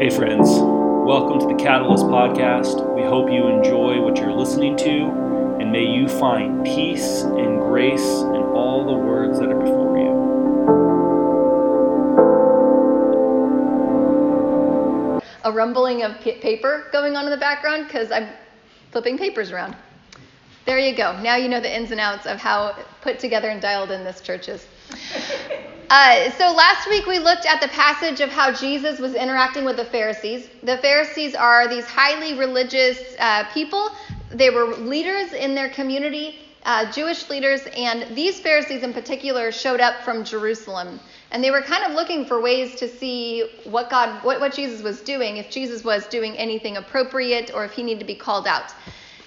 Hey, friends. Welcome to the Catalyst Podcast. We hope you enjoy what you're listening to, and may you find peace and grace in all the words that are before you. A rumbling of p- paper going on in the background because I'm flipping papers around. There you go. Now you know the ins and outs of how put together and dialed in this church is. Uh, so last week we looked at the passage of how Jesus was interacting with the Pharisees. The Pharisees are these highly religious uh, people. They were leaders in their community, uh, Jewish leaders, and these Pharisees in particular showed up from Jerusalem. And they were kind of looking for ways to see what God, what, what Jesus was doing, if Jesus was doing anything appropriate or if he needed to be called out.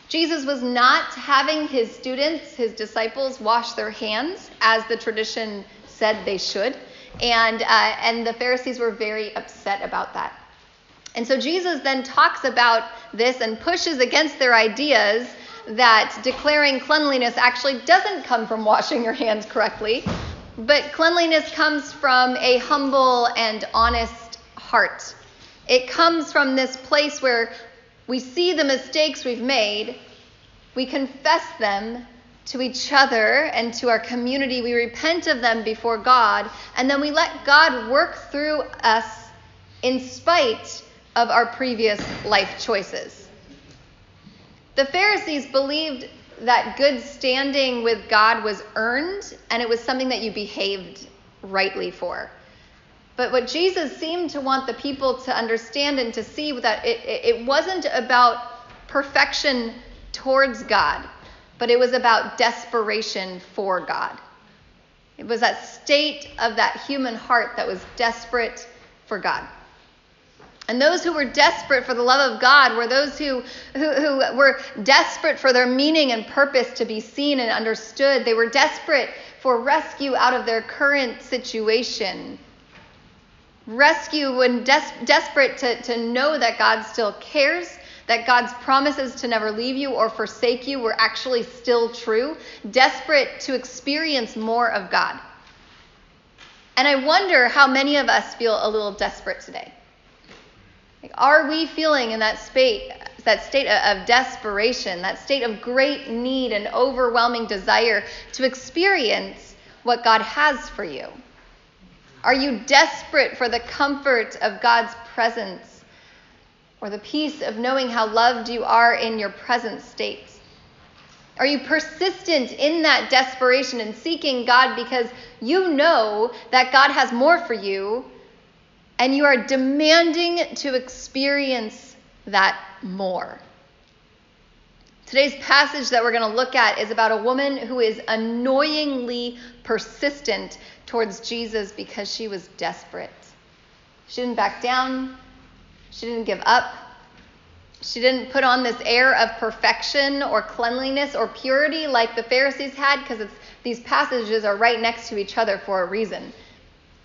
Jesus was not having his students, his disciples, wash their hands as the tradition said they should. And, uh, and the Pharisees were very upset about that. And so Jesus then talks about this and pushes against their ideas that declaring cleanliness actually doesn't come from washing your hands correctly, but cleanliness comes from a humble and honest heart. It comes from this place where we see the mistakes we've made, we confess them, to each other and to our community. We repent of them before God, and then we let God work through us in spite of our previous life choices. The Pharisees believed that good standing with God was earned and it was something that you behaved rightly for. But what Jesus seemed to want the people to understand and to see was that it, it wasn't about perfection towards God but it was about desperation for God. It was that state of that human heart that was desperate for God. And those who were desperate for the love of God were those who, who, who, were desperate for their meaning and purpose to be seen and understood. They were desperate for rescue out of their current situation. Rescue when des- desperate to, to know that God still cares that God's promises to never leave you or forsake you were actually still true, desperate to experience more of God. And I wonder how many of us feel a little desperate today. Like, are we feeling in that state, that state of desperation, that state of great need and overwhelming desire to experience what God has for you? Are you desperate for the comfort of God's presence or the peace of knowing how loved you are in your present state? Are you persistent in that desperation and seeking God because you know that God has more for you and you are demanding to experience that more? Today's passage that we're going to look at is about a woman who is annoyingly persistent towards Jesus because she was desperate. She didn't back down. She didn't give up. She didn't put on this air of perfection or cleanliness or purity like the Pharisees had, because these passages are right next to each other for a reason.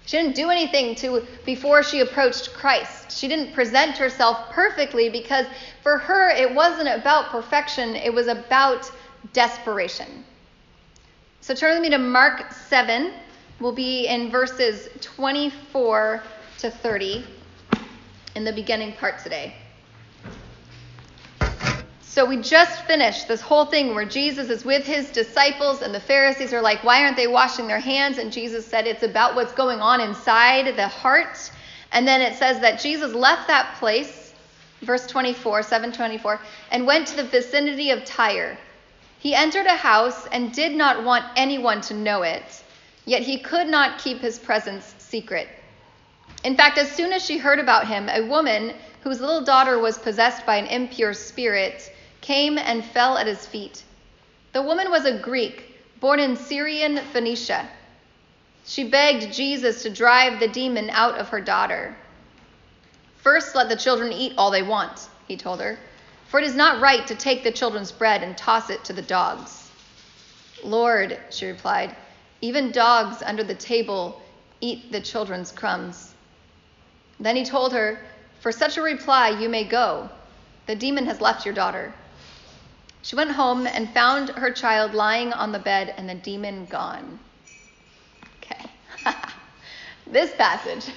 She didn't do anything to before she approached Christ. She didn't present herself perfectly because for her it wasn't about perfection, it was about desperation. So turn with me to Mark 7. We'll be in verses 24 to 30 in the beginning part today. So we just finished this whole thing where Jesus is with his disciples, and the Pharisees are like, Why aren't they washing their hands? And Jesus said, It's about what's going on inside the heart. And then it says that Jesus left that place, verse 24, 724, and went to the vicinity of Tyre. He entered a house and did not want anyone to know it, yet he could not keep his presence secret. In fact, as soon as she heard about him, a woman whose little daughter was possessed by an impure spirit came and fell at his feet. The woman was a Greek, born in Syrian Phoenicia. She begged Jesus to drive the demon out of her daughter. First, let the children eat all they want, he told her, for it is not right to take the children's bread and toss it to the dogs. Lord, she replied, even dogs under the table eat the children's crumbs. Then he told her, For such a reply you may go. The demon has left your daughter. She went home and found her child lying on the bed and the demon gone. Okay. this passage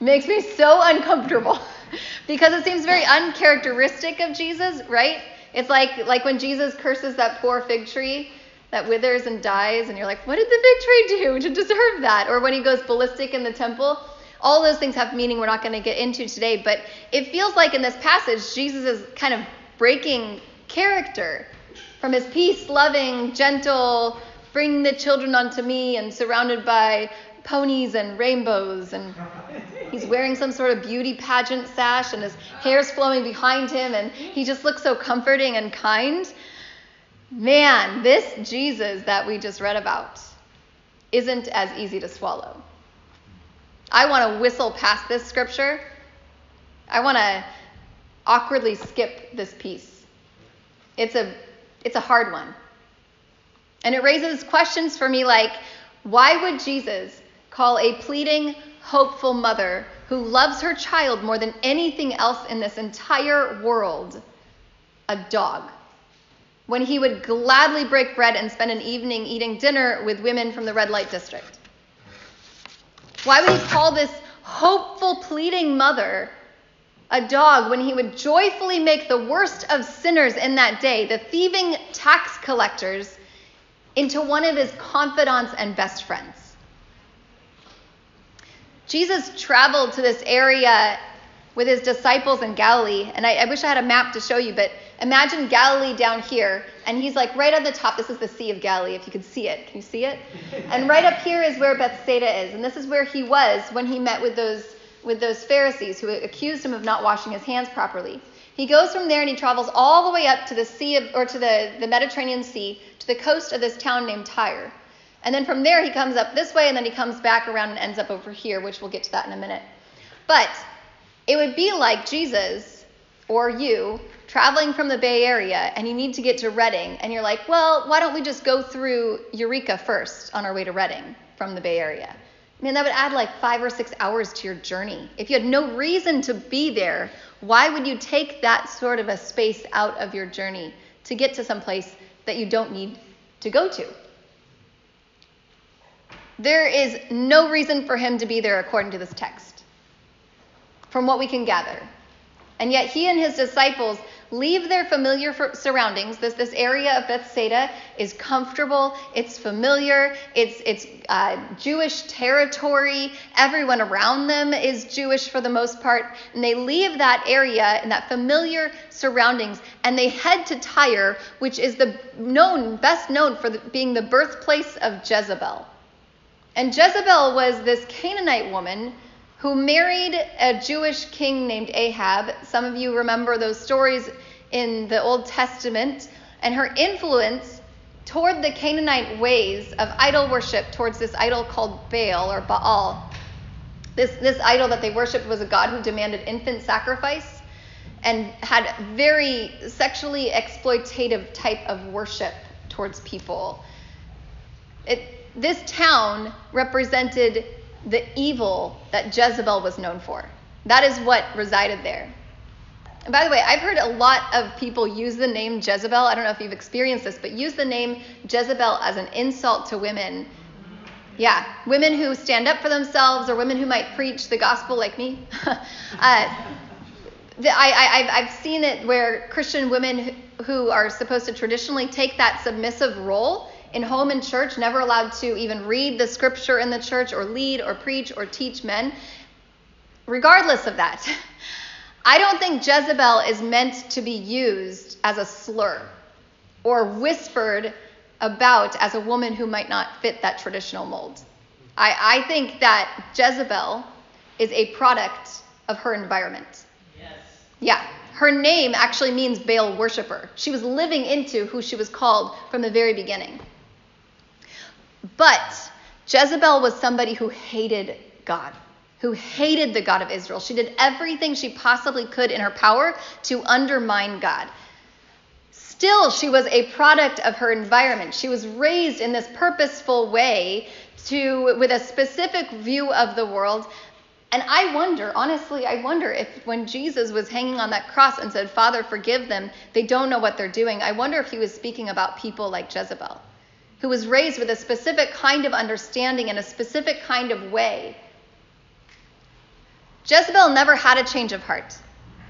makes me so uncomfortable because it seems very uncharacteristic of Jesus, right? It's like like when Jesus curses that poor fig tree that withers and dies, and you're like, what did the fig tree do to deserve that? Or when he goes ballistic in the temple. All those things have meaning we're not going to get into today, but it feels like in this passage, Jesus is kind of breaking character from his peace loving, gentle, bring the children unto me, and surrounded by ponies and rainbows. And he's wearing some sort of beauty pageant sash, and his hair's flowing behind him, and he just looks so comforting and kind. Man, this Jesus that we just read about isn't as easy to swallow. I want to whistle past this scripture. I want to awkwardly skip this piece. It's a it's a hard one. And it raises questions for me like why would Jesus call a pleading, hopeful mother who loves her child more than anything else in this entire world a dog? When he would gladly break bread and spend an evening eating dinner with women from the red light district. Why would he call this hopeful, pleading mother a dog when he would joyfully make the worst of sinners in that day, the thieving tax collectors, into one of his confidants and best friends? Jesus traveled to this area with his disciples in Galilee, and I, I wish I had a map to show you, but imagine Galilee down here, and he's like right on the top. This is the Sea of Galilee, if you can see it. Can you see it? And right up here is where Bethsaida is, and this is where he was when he met with those with those Pharisees who accused him of not washing his hands properly. He goes from there and he travels all the way up to the sea of, or to the, the Mediterranean Sea to the coast of this town named Tyre. And then from there he comes up this way and then he comes back around and ends up over here, which we'll get to that in a minute. But it would be like Jesus or you traveling from the Bay Area and you need to get to Redding, and you're like, well, why don't we just go through Eureka first on our way to Redding from the Bay Area? I mean, that would add like five or six hours to your journey. If you had no reason to be there, why would you take that sort of a space out of your journey to get to some place that you don't need to go to? There is no reason for him to be there according to this text, from what we can gather. And yet he and his disciples leave their familiar surroundings. This, this area of Bethsaida is comfortable, it's familiar, it's, it's uh, Jewish territory. Everyone around them is Jewish for the most part. And they leave that area and that familiar surroundings and they head to Tyre, which is the known, best known for the, being the birthplace of Jezebel. And Jezebel was this Canaanite woman who married a Jewish king named Ahab. Some of you remember those stories in the Old Testament. And her influence toward the Canaanite ways of idol worship towards this idol called Baal or Baal. This, this idol that they worshiped was a god who demanded infant sacrifice and had very sexually exploitative type of worship towards people. It, this town represented the evil that Jezebel was known for. That is what resided there. And by the way, I've heard a lot of people use the name Jezebel. I don't know if you've experienced this, but use the name Jezebel as an insult to women. Yeah, women who stand up for themselves or women who might preach the gospel like me. uh, I, have seen it where Christian women who are supposed to traditionally take that submissive role in home and church, never allowed to even read the scripture in the church or lead or preach or teach men. Regardless of that, I don't think Jezebel is meant to be used as a slur or whispered about as a woman who might not fit that traditional mold. I, I think that Jezebel is a product of her environment. Yes. Yeah. Her name actually means Baal worshiper. She was living into who she was called from the very beginning. But Jezebel was somebody who hated God, who hated the God of Israel. She did everything she possibly could in her power to undermine God. Still, she was a product of her environment. She was raised in this purposeful way to with a specific view of the world. And I wonder, honestly, I wonder if when Jesus was hanging on that cross and said, Father, forgive them, they don't know what they're doing, I wonder if he was speaking about people like Jezebel who was raised with a specific kind of understanding in a specific kind of way. Jezebel never had a change of heart.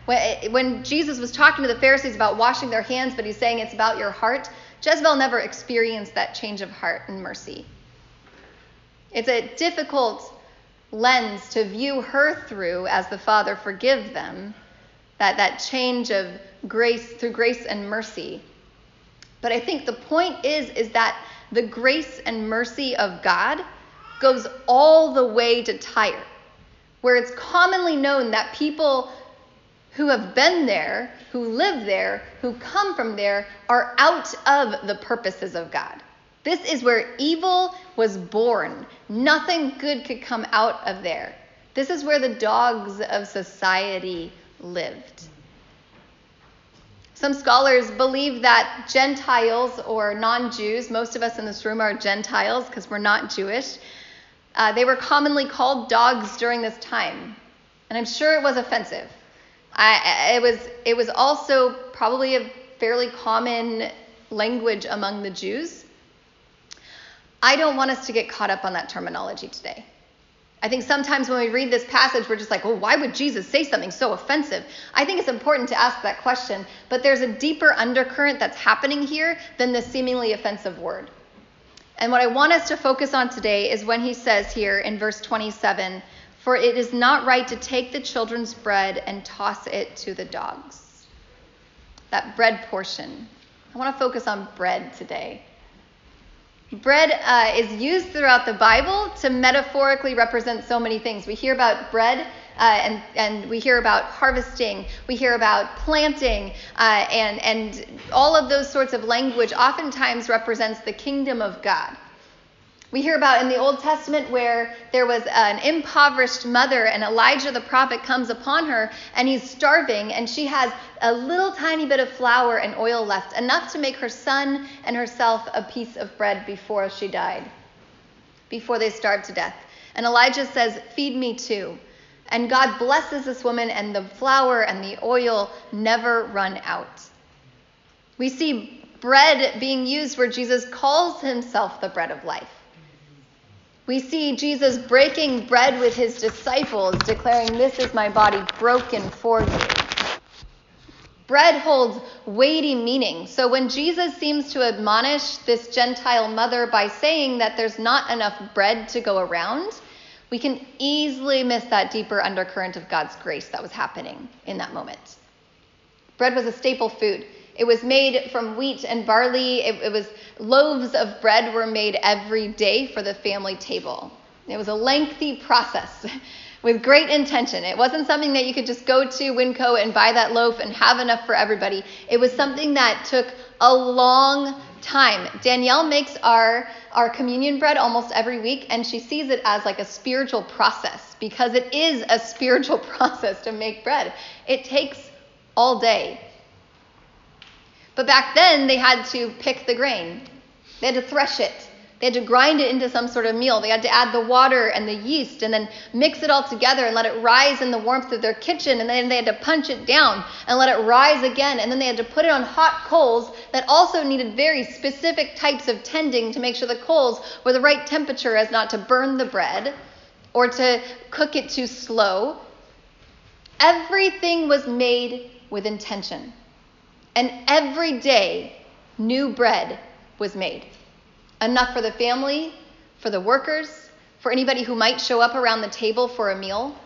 When Jesus was talking to the Pharisees about washing their hands, but he's saying it's about your heart, Jezebel never experienced that change of heart and mercy. It's a difficult lens to view her through as the Father forgive them, that, that change of grace through grace and mercy. But I think the point is, is that the grace and mercy of God goes all the way to Tyre, where it's commonly known that people who have been there, who live there, who come from there, are out of the purposes of God. This is where evil was born. Nothing good could come out of there. This is where the dogs of society lived. Some scholars believe that Gentiles or non Jews, most of us in this room are Gentiles because we're not Jewish, uh, they were commonly called dogs during this time. And I'm sure it was offensive. I, it, was, it was also probably a fairly common language among the Jews. I don't want us to get caught up on that terminology today. I think sometimes when we read this passage, we're just like, well, why would Jesus say something so offensive? I think it's important to ask that question, but there's a deeper undercurrent that's happening here than the seemingly offensive word. And what I want us to focus on today is when he says here in verse 27 For it is not right to take the children's bread and toss it to the dogs. That bread portion. I want to focus on bread today. Bread uh, is used throughout the Bible to metaphorically represent so many things. We hear about bread uh, and, and we hear about harvesting, we hear about planting, uh, and, and all of those sorts of language oftentimes represents the kingdom of God. We hear about in the Old Testament where there was an impoverished mother, and Elijah the prophet comes upon her, and he's starving, and she has a little tiny bit of flour and oil left, enough to make her son and herself a piece of bread before she died, before they starved to death. And Elijah says, Feed me too. And God blesses this woman, and the flour and the oil never run out. We see bread being used where Jesus calls himself the bread of life. We see Jesus breaking bread with his disciples, declaring, This is my body broken for you. Bread holds weighty meaning. So when Jesus seems to admonish this Gentile mother by saying that there's not enough bread to go around, we can easily miss that deeper undercurrent of God's grace that was happening in that moment. Bread was a staple food. It was made from wheat and barley. It, it was loaves of bread were made every day for the family table. It was a lengthy process with great intention. It wasn't something that you could just go to Winco and buy that loaf and have enough for everybody. It was something that took a long time. Danielle makes our our communion bread almost every week and she sees it as like a spiritual process because it is a spiritual process to make bread. It takes all day. But back then, they had to pick the grain, they had to thresh it. They had to grind it into some sort of meal. They had to add the water and the yeast and then mix it all together and let it rise in the warmth of their kitchen. And then they had to punch it down and let it rise again. And then they had to put it on hot coals that also needed very specific types of tending to make sure the coals were the right temperature as not to burn the bread or to cook it too slow. Everything was made with intention. And every day, new bread was made. Enough for the family, for the workers, for anybody who might show up around the table for a meal.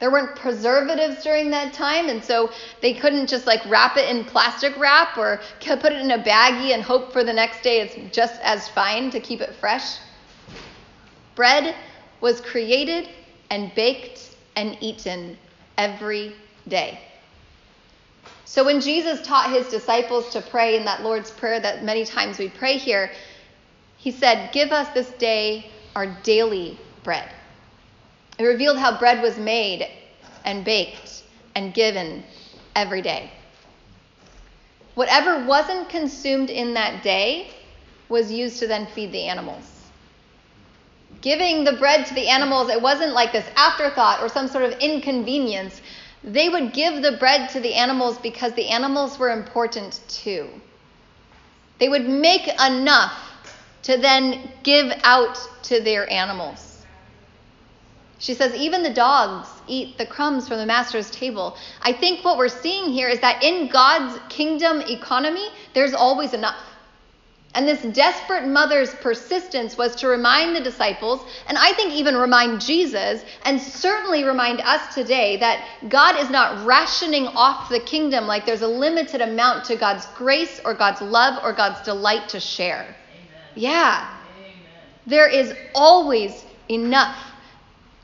There weren't preservatives during that time, and so they couldn't just like wrap it in plastic wrap or put it in a baggie and hope for the next day it's just as fine to keep it fresh. Bread was created and baked and eaten every day. So when Jesus taught his disciples to pray in that Lord's Prayer that many times we pray here, he said, Give us this day our daily bread. It revealed how bread was made and baked and given every day. Whatever wasn't consumed in that day was used to then feed the animals. Giving the bread to the animals, it wasn't like this afterthought or some sort of inconvenience. They would give the bread to the animals because the animals were important too. They would make enough to then give out to their animals. She says, even the dogs eat the crumbs from the master's table. I think what we're seeing here is that in God's kingdom economy, there's always enough. And this desperate mother's persistence was to remind the disciples, and I think even remind Jesus, and certainly remind us today, that God is not rationing off the kingdom like there's a limited amount to God's grace or God's love or God's delight to share. Amen. Yeah. Amen. There is always enough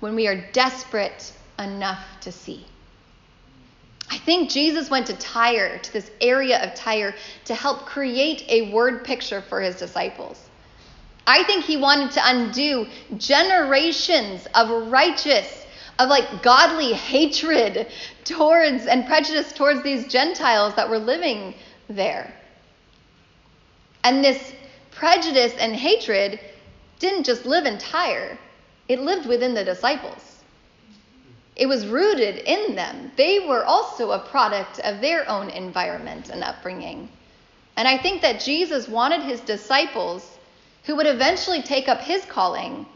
when we are desperate enough to see. I think Jesus went to Tyre, to this area of Tyre, to help create a word picture for his disciples. I think he wanted to undo generations of righteous, of like godly hatred towards and prejudice towards these Gentiles that were living there. And this prejudice and hatred didn't just live in Tyre, it lived within the disciples. It was rooted in them. They were also a product of their own environment and upbringing. And I think that Jesus wanted his disciples, who would eventually take up his calling,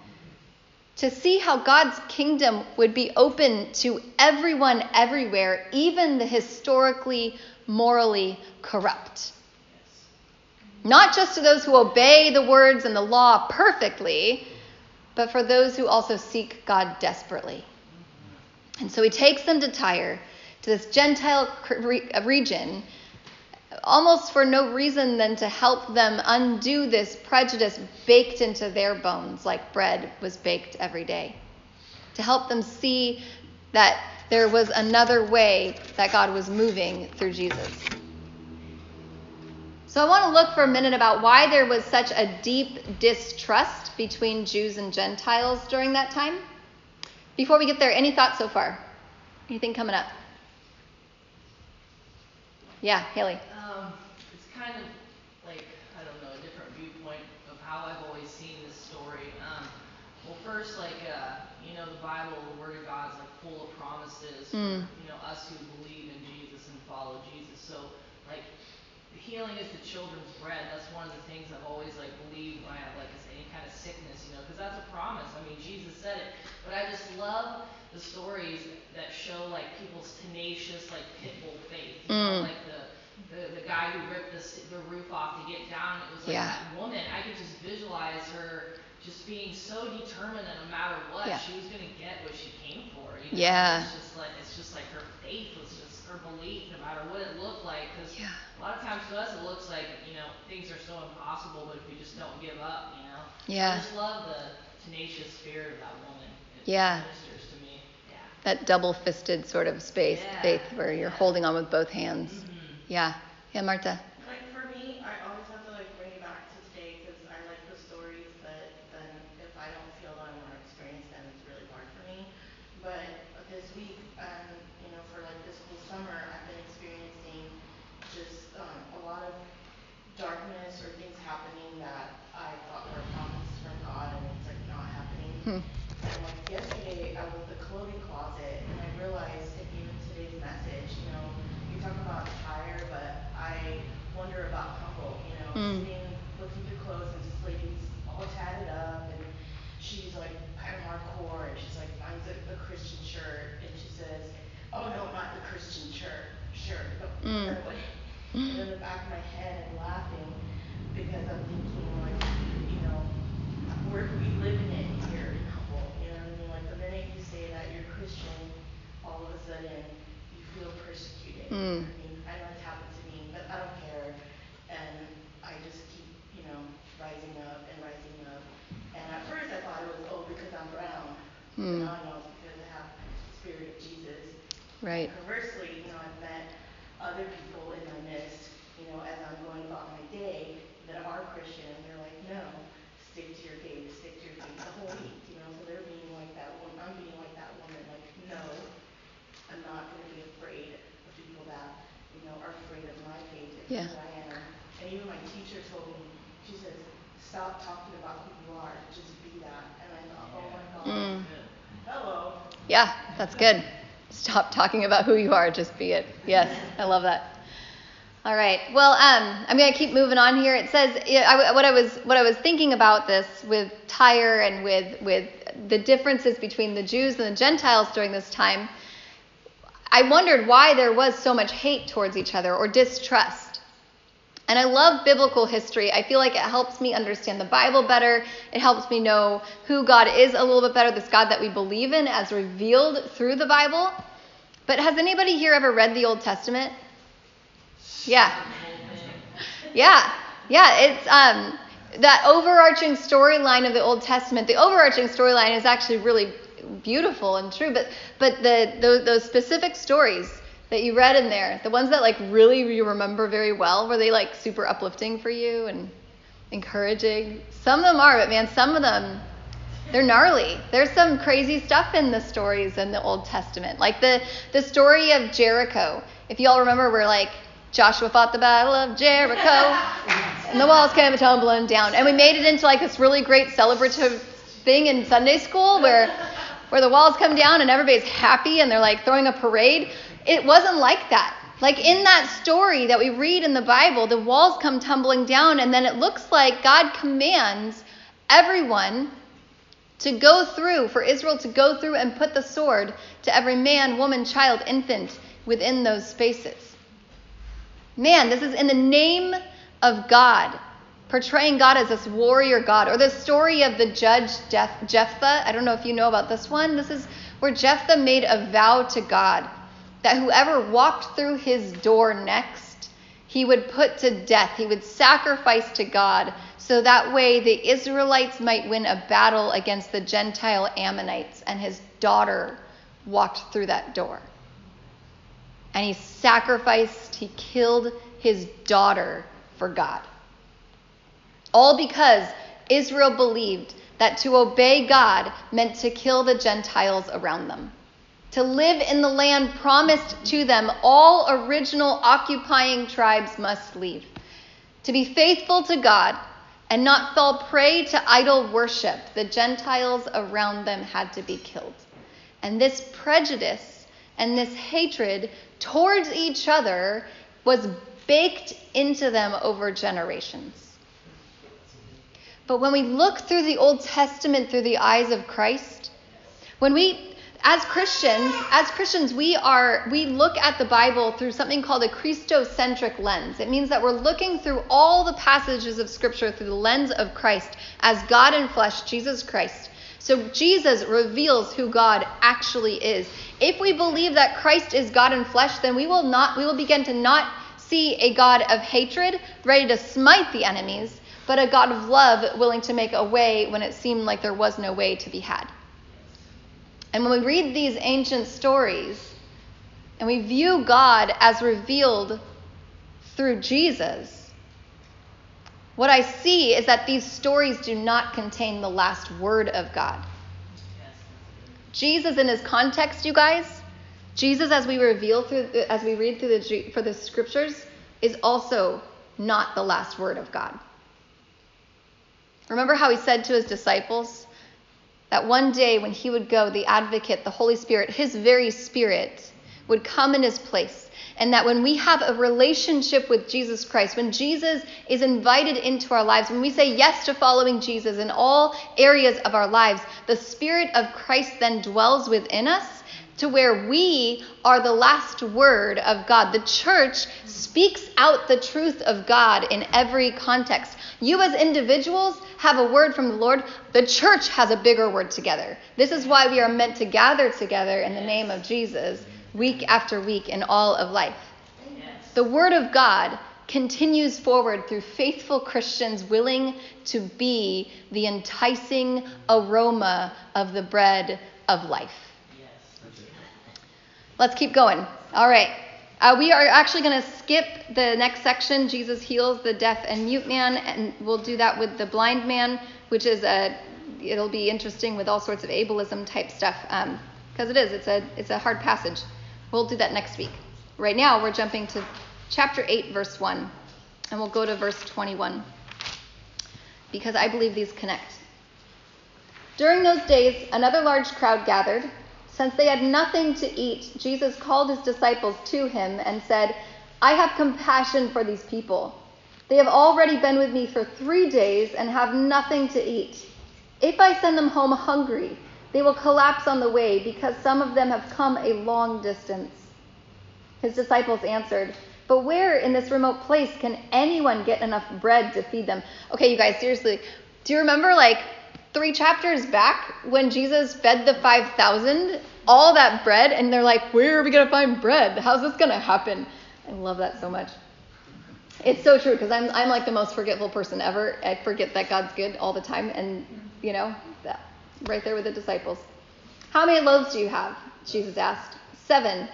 to see how God's kingdom would be open to everyone everywhere, even the historically, morally corrupt. Not just to those who obey the words and the law perfectly, but for those who also seek God desperately. And so he takes them to Tyre, to this Gentile uh, region, almost for no reason than to help them undo this prejudice baked into their bones, like bread was baked every day. To help them see that there was another way that God was moving through Jesus. So I want to look for a minute about why there was such a deep distrust between Jews and Gentiles during that time. Before we get there, any thoughts so far? Anything coming up? Yeah, Haley. Um, it's kind of like, I don't know, a different viewpoint of how I've always seen this story. Um, well, first, like, uh, you know, the Bible, the Word of God is like full of promises mm. for, you know, us who believe in Jesus and follow Jesus. So, healing is the children's bread. That's one of the things I've always, like, believed when I have, like, any kind of sickness, you know, because that's a promise. I mean, Jesus said it. But I just love the stories that show like people's tenacious like pitbull faith. You mm. know, like the, the the guy who ripped the the roof off to get down. It was like yeah. that woman. I could just visualize her just being so determined that no matter what, yeah. she was gonna get what she came for. You know? Yeah. It's just like it's just like her faith was just her belief, no matter what it looked like. Because yeah. a lot of times to us it looks like you know things are so impossible, but if we just don't give up, you know. Yeah. I just love the tenacious spirit of that woman. It yeah. That double fisted sort of space, yeah. faith, where you're holding on with both hands. Mm-hmm. Yeah. Yeah, Marta. Like for me, I always have to like bring it back to today because I like the stories, but then if I don't feel that I want to experience them, it's really hard for me. But this week, um, you know, for like this whole summer, I've been experiencing just um, a lot of darkness or things happening that I thought were promises from God, and it's like not happening. Hmm. And like yesterday, I was the clothing closet, and I realized, and even today's message, you know, you talk about Tyre, but I wonder about Humboldt, you know, mm. sitting, looking through clothes, and this lady's all tatted up, and she's like kind of hardcore, and she's like finds a, a Christian shirt, and she says, "Oh no, not the Christian shirt, shirt, no, mm. that way." And in the back of my head, I'm laughing because I'm thinking like, you know, we're, we live in it here in Humboldt, you know what I mean? Like the minute you say that you're Christian, all of a sudden you feel persecuted. Mm. I mean, I know it's happened to me, but I don't care. And I just keep, you know, rising up and rising up. And at first I thought it was, oh, because I'm brown. Mm. Now I know it's because I have the spirit of Jesus. Right. conversely, you know, I've met other people in my midst, you know, as I'm going about my day that are Christian, and they're like, no, stick to your faith, stick to your faith the whole week, you know. So they're being like that woman. I'm being like that woman, like, no, I'm not going to be afraid of people that, you know, are afraid of my faith and yeah. who I am. And even my teacher told me, she says, stop talking about who you are, just be that. And I thought, oh my God, mm. hello. Yeah, that's good. Stop talking about who you are, just be it. Yes, I love that. All right. Well, um, I'm going to keep moving on here. It says I, what I was what I was thinking about this with Tyre and with with the differences between the Jews and the Gentiles during this time. I wondered why there was so much hate towards each other or distrust. And I love biblical history. I feel like it helps me understand the Bible better. It helps me know who God is a little bit better, this God that we believe in as revealed through the Bible. But has anybody here ever read the Old Testament? Yeah. Yeah. Yeah, it's um that overarching storyline of the Old Testament. The overarching storyline is actually really beautiful and true, but but the those, those specific stories that you read in there, the ones that like really you remember very well, were they like super uplifting for you and encouraging? Some of them are, but man, some of them they're gnarly. There's some crazy stuff in the stories in the Old Testament. Like the the story of Jericho. If y'all remember, we're like Joshua fought the battle of Jericho, and the walls came tumbling down. And we made it into like this really great celebrative thing in Sunday school where where the walls come down and everybody's happy and they're like throwing a parade. It wasn't like that. Like in that story that we read in the Bible, the walls come tumbling down, and then it looks like God commands everyone to go through, for Israel to go through and put the sword to every man, woman, child, infant within those spaces. Man, this is in the name of God, portraying God as this warrior God. Or the story of the judge Jephthah. I don't know if you know about this one. This is where Jephthah made a vow to God that whoever walked through his door next, he would put to death. He would sacrifice to God so that way the Israelites might win a battle against the Gentile Ammonites, and his daughter walked through that door. And he sacrificed, he killed his daughter for God. All because Israel believed that to obey God meant to kill the Gentiles around them. To live in the land promised to them, all original occupying tribes must leave. To be faithful to God and not fall prey to idol worship, the Gentiles around them had to be killed. And this prejudice and this hatred towards each other was baked into them over generations. But when we look through the Old Testament through the eyes of Christ, when we as Christians, as Christians, we are we look at the Bible through something called a Christocentric lens. It means that we're looking through all the passages of Scripture through the lens of Christ as God in flesh, Jesus Christ. So Jesus reveals who God actually is. If we believe that Christ is God in flesh, then we will not we will begin to not see a God of hatred ready to smite the enemies, but a God of love willing to make a way when it seemed like there was no way to be had. And when we read these ancient stories and we view God as revealed through Jesus, what I see is that these stories do not contain the last word of God. Jesus in his context, you guys, Jesus as we reveal through as we read through the for the scriptures is also not the last word of God. Remember how he said to his disciples, that one day when he would go, the advocate, the Holy Spirit, his very spirit, would come in his place. And that when we have a relationship with Jesus Christ, when Jesus is invited into our lives, when we say yes to following Jesus in all areas of our lives, the Spirit of Christ then dwells within us to where we are the last word of God. The church speaks out the truth of God in every context. You, as individuals, have a word from the Lord. The church has a bigger word together. This is why we are meant to gather together in the name of Jesus week after week in all of life. The word of God continues forward through faithful Christians willing to be the enticing aroma of the bread of life. Let's keep going. All right. Uh, we are actually going to skip the next section. Jesus heals the deaf and mute man, and we'll do that with the blind man, which is a. It'll be interesting with all sorts of ableism type stuff, because um, it is. It's a it's a hard passage. We'll do that next week. Right now, we're jumping to chapter 8, verse 1, and we'll go to verse 21, because I believe these connect. During those days, another large crowd gathered since they had nothing to eat, Jesus called his disciples to him and said, I have compassion for these people. They have already been with me for three days and have nothing to eat. If I send them home hungry, they will collapse on the way because some of them have come a long distance. His disciples answered, But where in this remote place can anyone get enough bread to feed them? Okay, you guys, seriously, do you remember like three chapters back when Jesus fed the 5,000, all that bread, and they're like, Where are we going to find bread? How's this going to happen? I love that so much. It's so true because I'm, I'm like the most forgetful person ever. I forget that God's good all the time, and you know, that, right there with the disciples. How many loaves do you have? Jesus asked. Seven,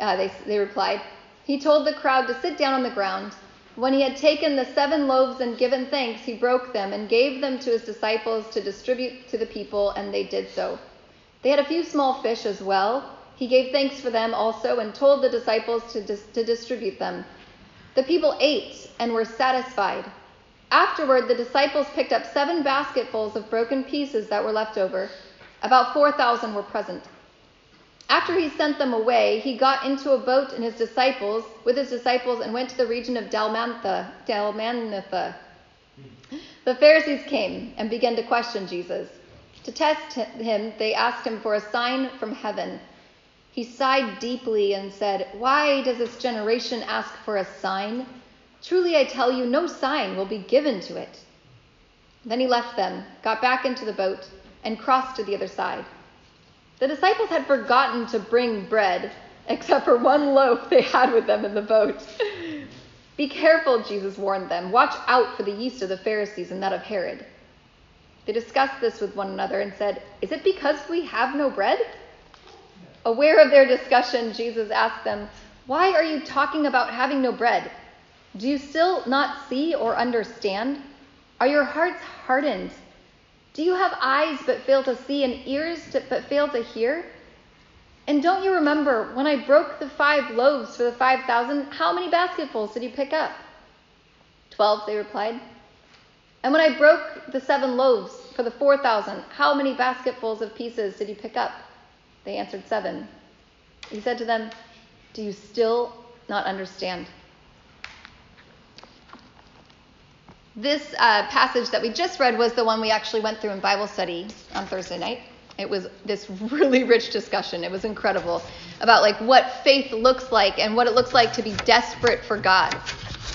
uh, they, they replied. He told the crowd to sit down on the ground. When he had taken the seven loaves and given thanks, he broke them and gave them to his disciples to distribute to the people, and they did so. They had a few small fish as well. He gave thanks for them also and told the disciples to, dis- to distribute them. The people ate and were satisfied. Afterward, the disciples picked up seven basketfuls of broken pieces that were left over. About 4,000 were present. After he sent them away, he got into a boat and his disciples, with his disciples, and went to the region of Dalmanutha. The Pharisees came and began to question Jesus. To test him, they asked him for a sign from heaven. He sighed deeply and said, Why does this generation ask for a sign? Truly I tell you, no sign will be given to it. Then he left them, got back into the boat, and crossed to the other side. The disciples had forgotten to bring bread, except for one loaf they had with them in the boat. Be careful, Jesus warned them. Watch out for the yeast of the Pharisees and that of Herod. They discussed this with one another and said, Is it because we have no bread? Aware of their discussion, Jesus asked them, Why are you talking about having no bread? Do you still not see or understand? Are your hearts hardened? Do you have eyes but fail to see and ears to, but fail to hear? And don't you remember when I broke the five loaves for the five thousand? How many basketfuls did you pick up? Twelve, they replied. And when I broke the seven loaves for the four thousand, how many basketfuls of pieces did you pick up? They answered, Seven. He said to them, Do you still not understand? This uh, passage that we just read was the one we actually went through in Bible study on Thursday night. It was this really rich discussion. It was incredible about like what faith looks like and what it looks like to be desperate for God.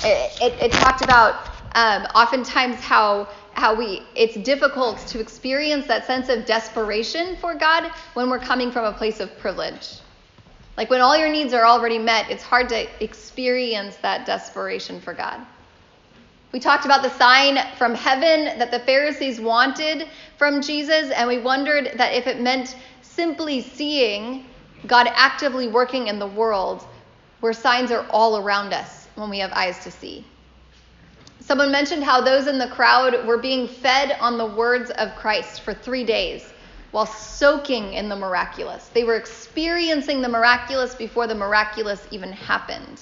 It, it, it talked about um, oftentimes how how we it's difficult to experience that sense of desperation for God when we're coming from a place of privilege. Like when all your needs are already met, it's hard to experience that desperation for God. We talked about the sign from heaven that the Pharisees wanted from Jesus, and we wondered that if it meant simply seeing God actively working in the world, where signs are all around us when we have eyes to see. Someone mentioned how those in the crowd were being fed on the words of Christ for three days while soaking in the miraculous. They were experiencing the miraculous before the miraculous even happened.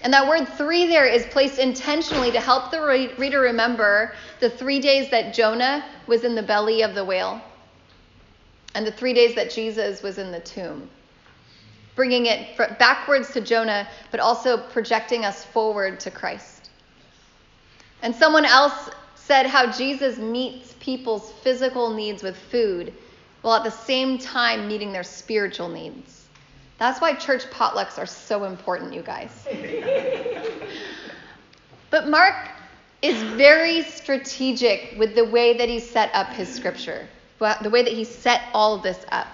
And that word three there is placed intentionally to help the reader remember the three days that Jonah was in the belly of the whale and the three days that Jesus was in the tomb. Bringing it backwards to Jonah, but also projecting us forward to Christ. And someone else said how Jesus meets people's physical needs with food while at the same time meeting their spiritual needs. That's why church potlucks are so important, you guys. but Mark is very strategic with the way that he set up his scripture, the way that he set all of this up.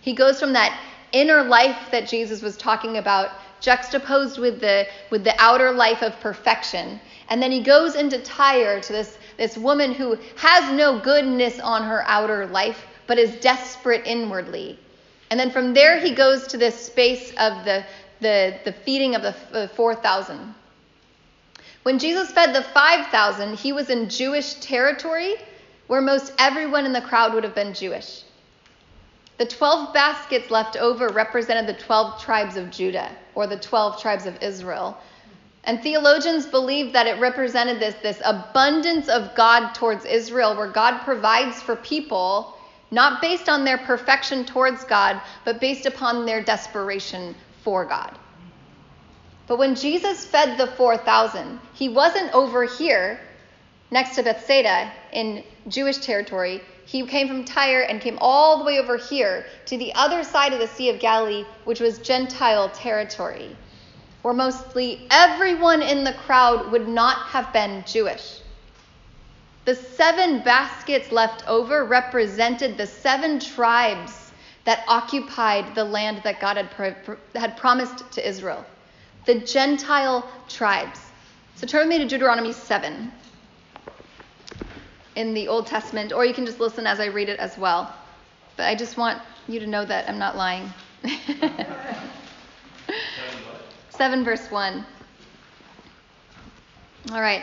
He goes from that inner life that Jesus was talking about, juxtaposed with the, with the outer life of perfection. And then he goes into Tyre to this, this woman who has no goodness on her outer life, but is desperate inwardly. And then from there, he goes to this space of the, the, the feeding of the 4,000. When Jesus fed the 5,000, he was in Jewish territory where most everyone in the crowd would have been Jewish. The 12 baskets left over represented the 12 tribes of Judah, or the 12 tribes of Israel. And theologians believe that it represented this, this abundance of God towards Israel, where God provides for people not based on their perfection towards God, but based upon their desperation for God. But when Jesus fed the 4,000, he wasn't over here next to Bethsaida in Jewish territory. He came from Tyre and came all the way over here to the other side of the Sea of Galilee, which was Gentile territory, where mostly everyone in the crowd would not have been Jewish. The seven baskets left over represented the seven tribes that occupied the land that God had, pro- had promised to Israel the Gentile tribes. So turn with me to Deuteronomy 7 in the Old Testament, or you can just listen as I read it as well. But I just want you to know that I'm not lying. 7 verse 1. All right.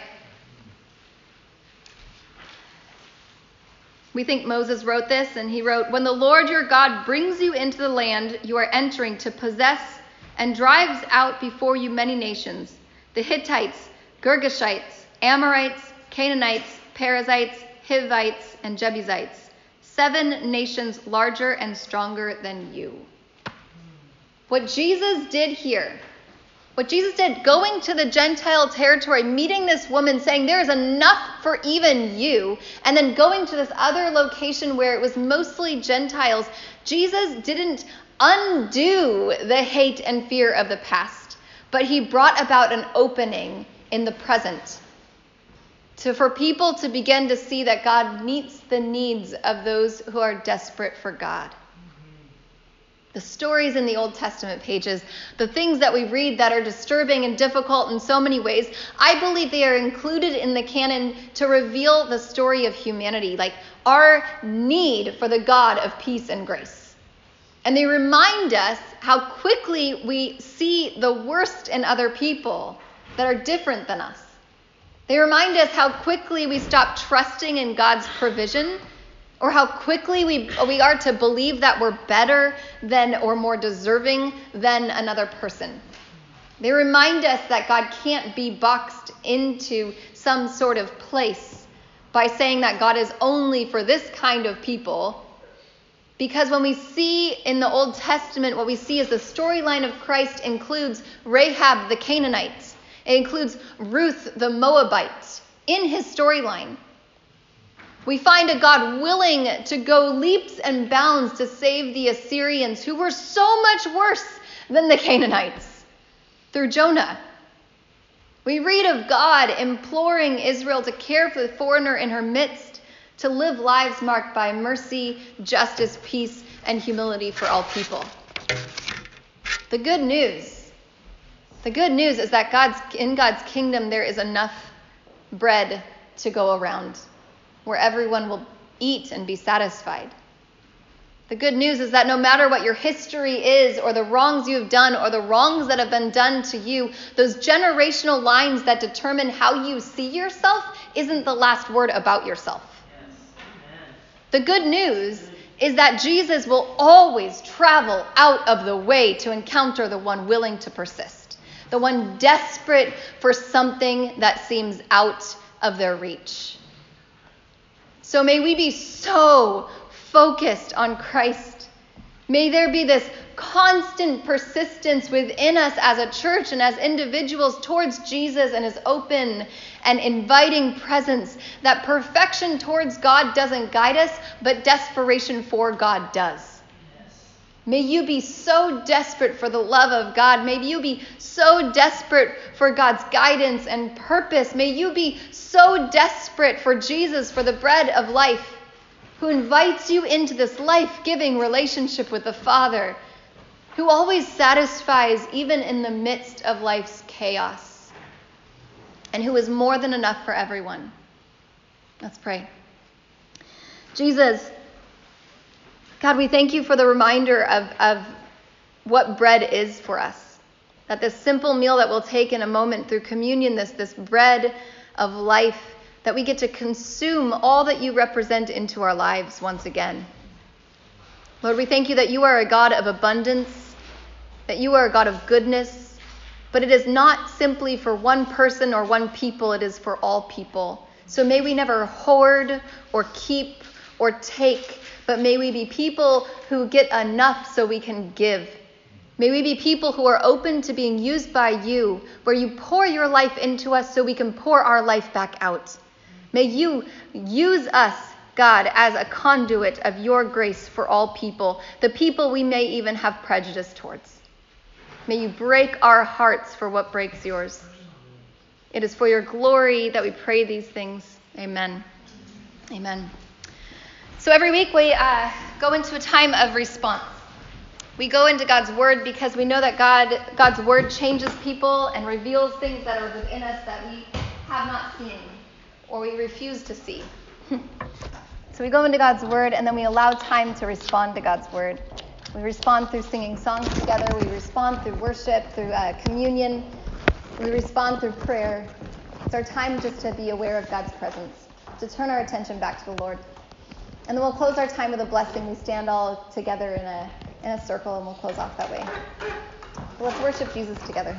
We think Moses wrote this, and he wrote, When the Lord your God brings you into the land you are entering to possess and drives out before you many nations the Hittites, Girgashites, Amorites, Canaanites, Perizzites, Hivites, and Jebusites, seven nations larger and stronger than you. What Jesus did here, what Jesus did, going to the Gentile territory, meeting this woman, saying, There is enough for even you, and then going to this other location where it was mostly Gentiles, Jesus didn't undo the hate and fear of the past, but he brought about an opening in the present. To, for people to begin to see that God meets the needs of those who are desperate for God. The stories in the Old Testament pages, the things that we read that are disturbing and difficult in so many ways, I believe they are included in the canon to reveal the story of humanity, like our need for the God of peace and grace. And they remind us how quickly we see the worst in other people that are different than us. They remind us how quickly we stop trusting in God's provision or how quickly we, we are to believe that we're better than or more deserving than another person. They remind us that God can't be boxed into some sort of place by saying that God is only for this kind of people because when we see in the Old Testament, what we see is the storyline of Christ includes Rahab the Canaanite, it includes Ruth the Moabite in his storyline. We find a God willing to go leaps and bounds to save the Assyrians, who were so much worse than the Canaanites, through Jonah. We read of God imploring Israel to care for the foreigner in her midst to live lives marked by mercy, justice, peace, and humility for all people. The good news, the good news is that God's in God's kingdom there is enough bread to go around where everyone will eat and be satisfied. The good news is that no matter what your history is, or the wrongs you have done, or the wrongs that have been done to you, those generational lines that determine how you see yourself isn't the last word about yourself. The good news is that Jesus will always travel out of the way to encounter the one willing to persist, the one desperate for something that seems out of their reach. So may we be so focused on Christ. May there be this constant persistence within us as a church and as individuals towards Jesus and his open and inviting presence. That perfection towards God doesn't guide us, but desperation for God does. May you be so desperate for the love of God. May you be so desperate for God's guidance and purpose. May you be so desperate for Jesus, for the bread of life, who invites you into this life giving relationship with the Father who always satisfies even in the midst of life's chaos, and who is more than enough for everyone. Let's pray. Jesus, God, we thank you for the reminder of, of what bread is for us. That this simple meal that we'll take in a moment through communion, this, this bread of life, that we get to consume all that you represent into our lives once again. Lord, we thank you that you are a God of abundance that you are a God of goodness, but it is not simply for one person or one people, it is for all people. So may we never hoard or keep or take, but may we be people who get enough so we can give. May we be people who are open to being used by you, where you pour your life into us so we can pour our life back out. May you use us, God, as a conduit of your grace for all people, the people we may even have prejudice towards. May you break our hearts for what breaks yours. It is for your glory that we pray these things. Amen. Amen. So every week we uh, go into a time of response. We go into God's word because we know that God, God's word changes people and reveals things that are within us that we have not seen or we refuse to see. so we go into God's word and then we allow time to respond to God's word. We respond through singing songs together, we respond through worship, through uh, communion, we respond through prayer. It's our time just to be aware of God's presence, to turn our attention back to the Lord. And then we'll close our time with a blessing. We stand all together in a, in a circle and we'll close off that way. Let's worship Jesus together.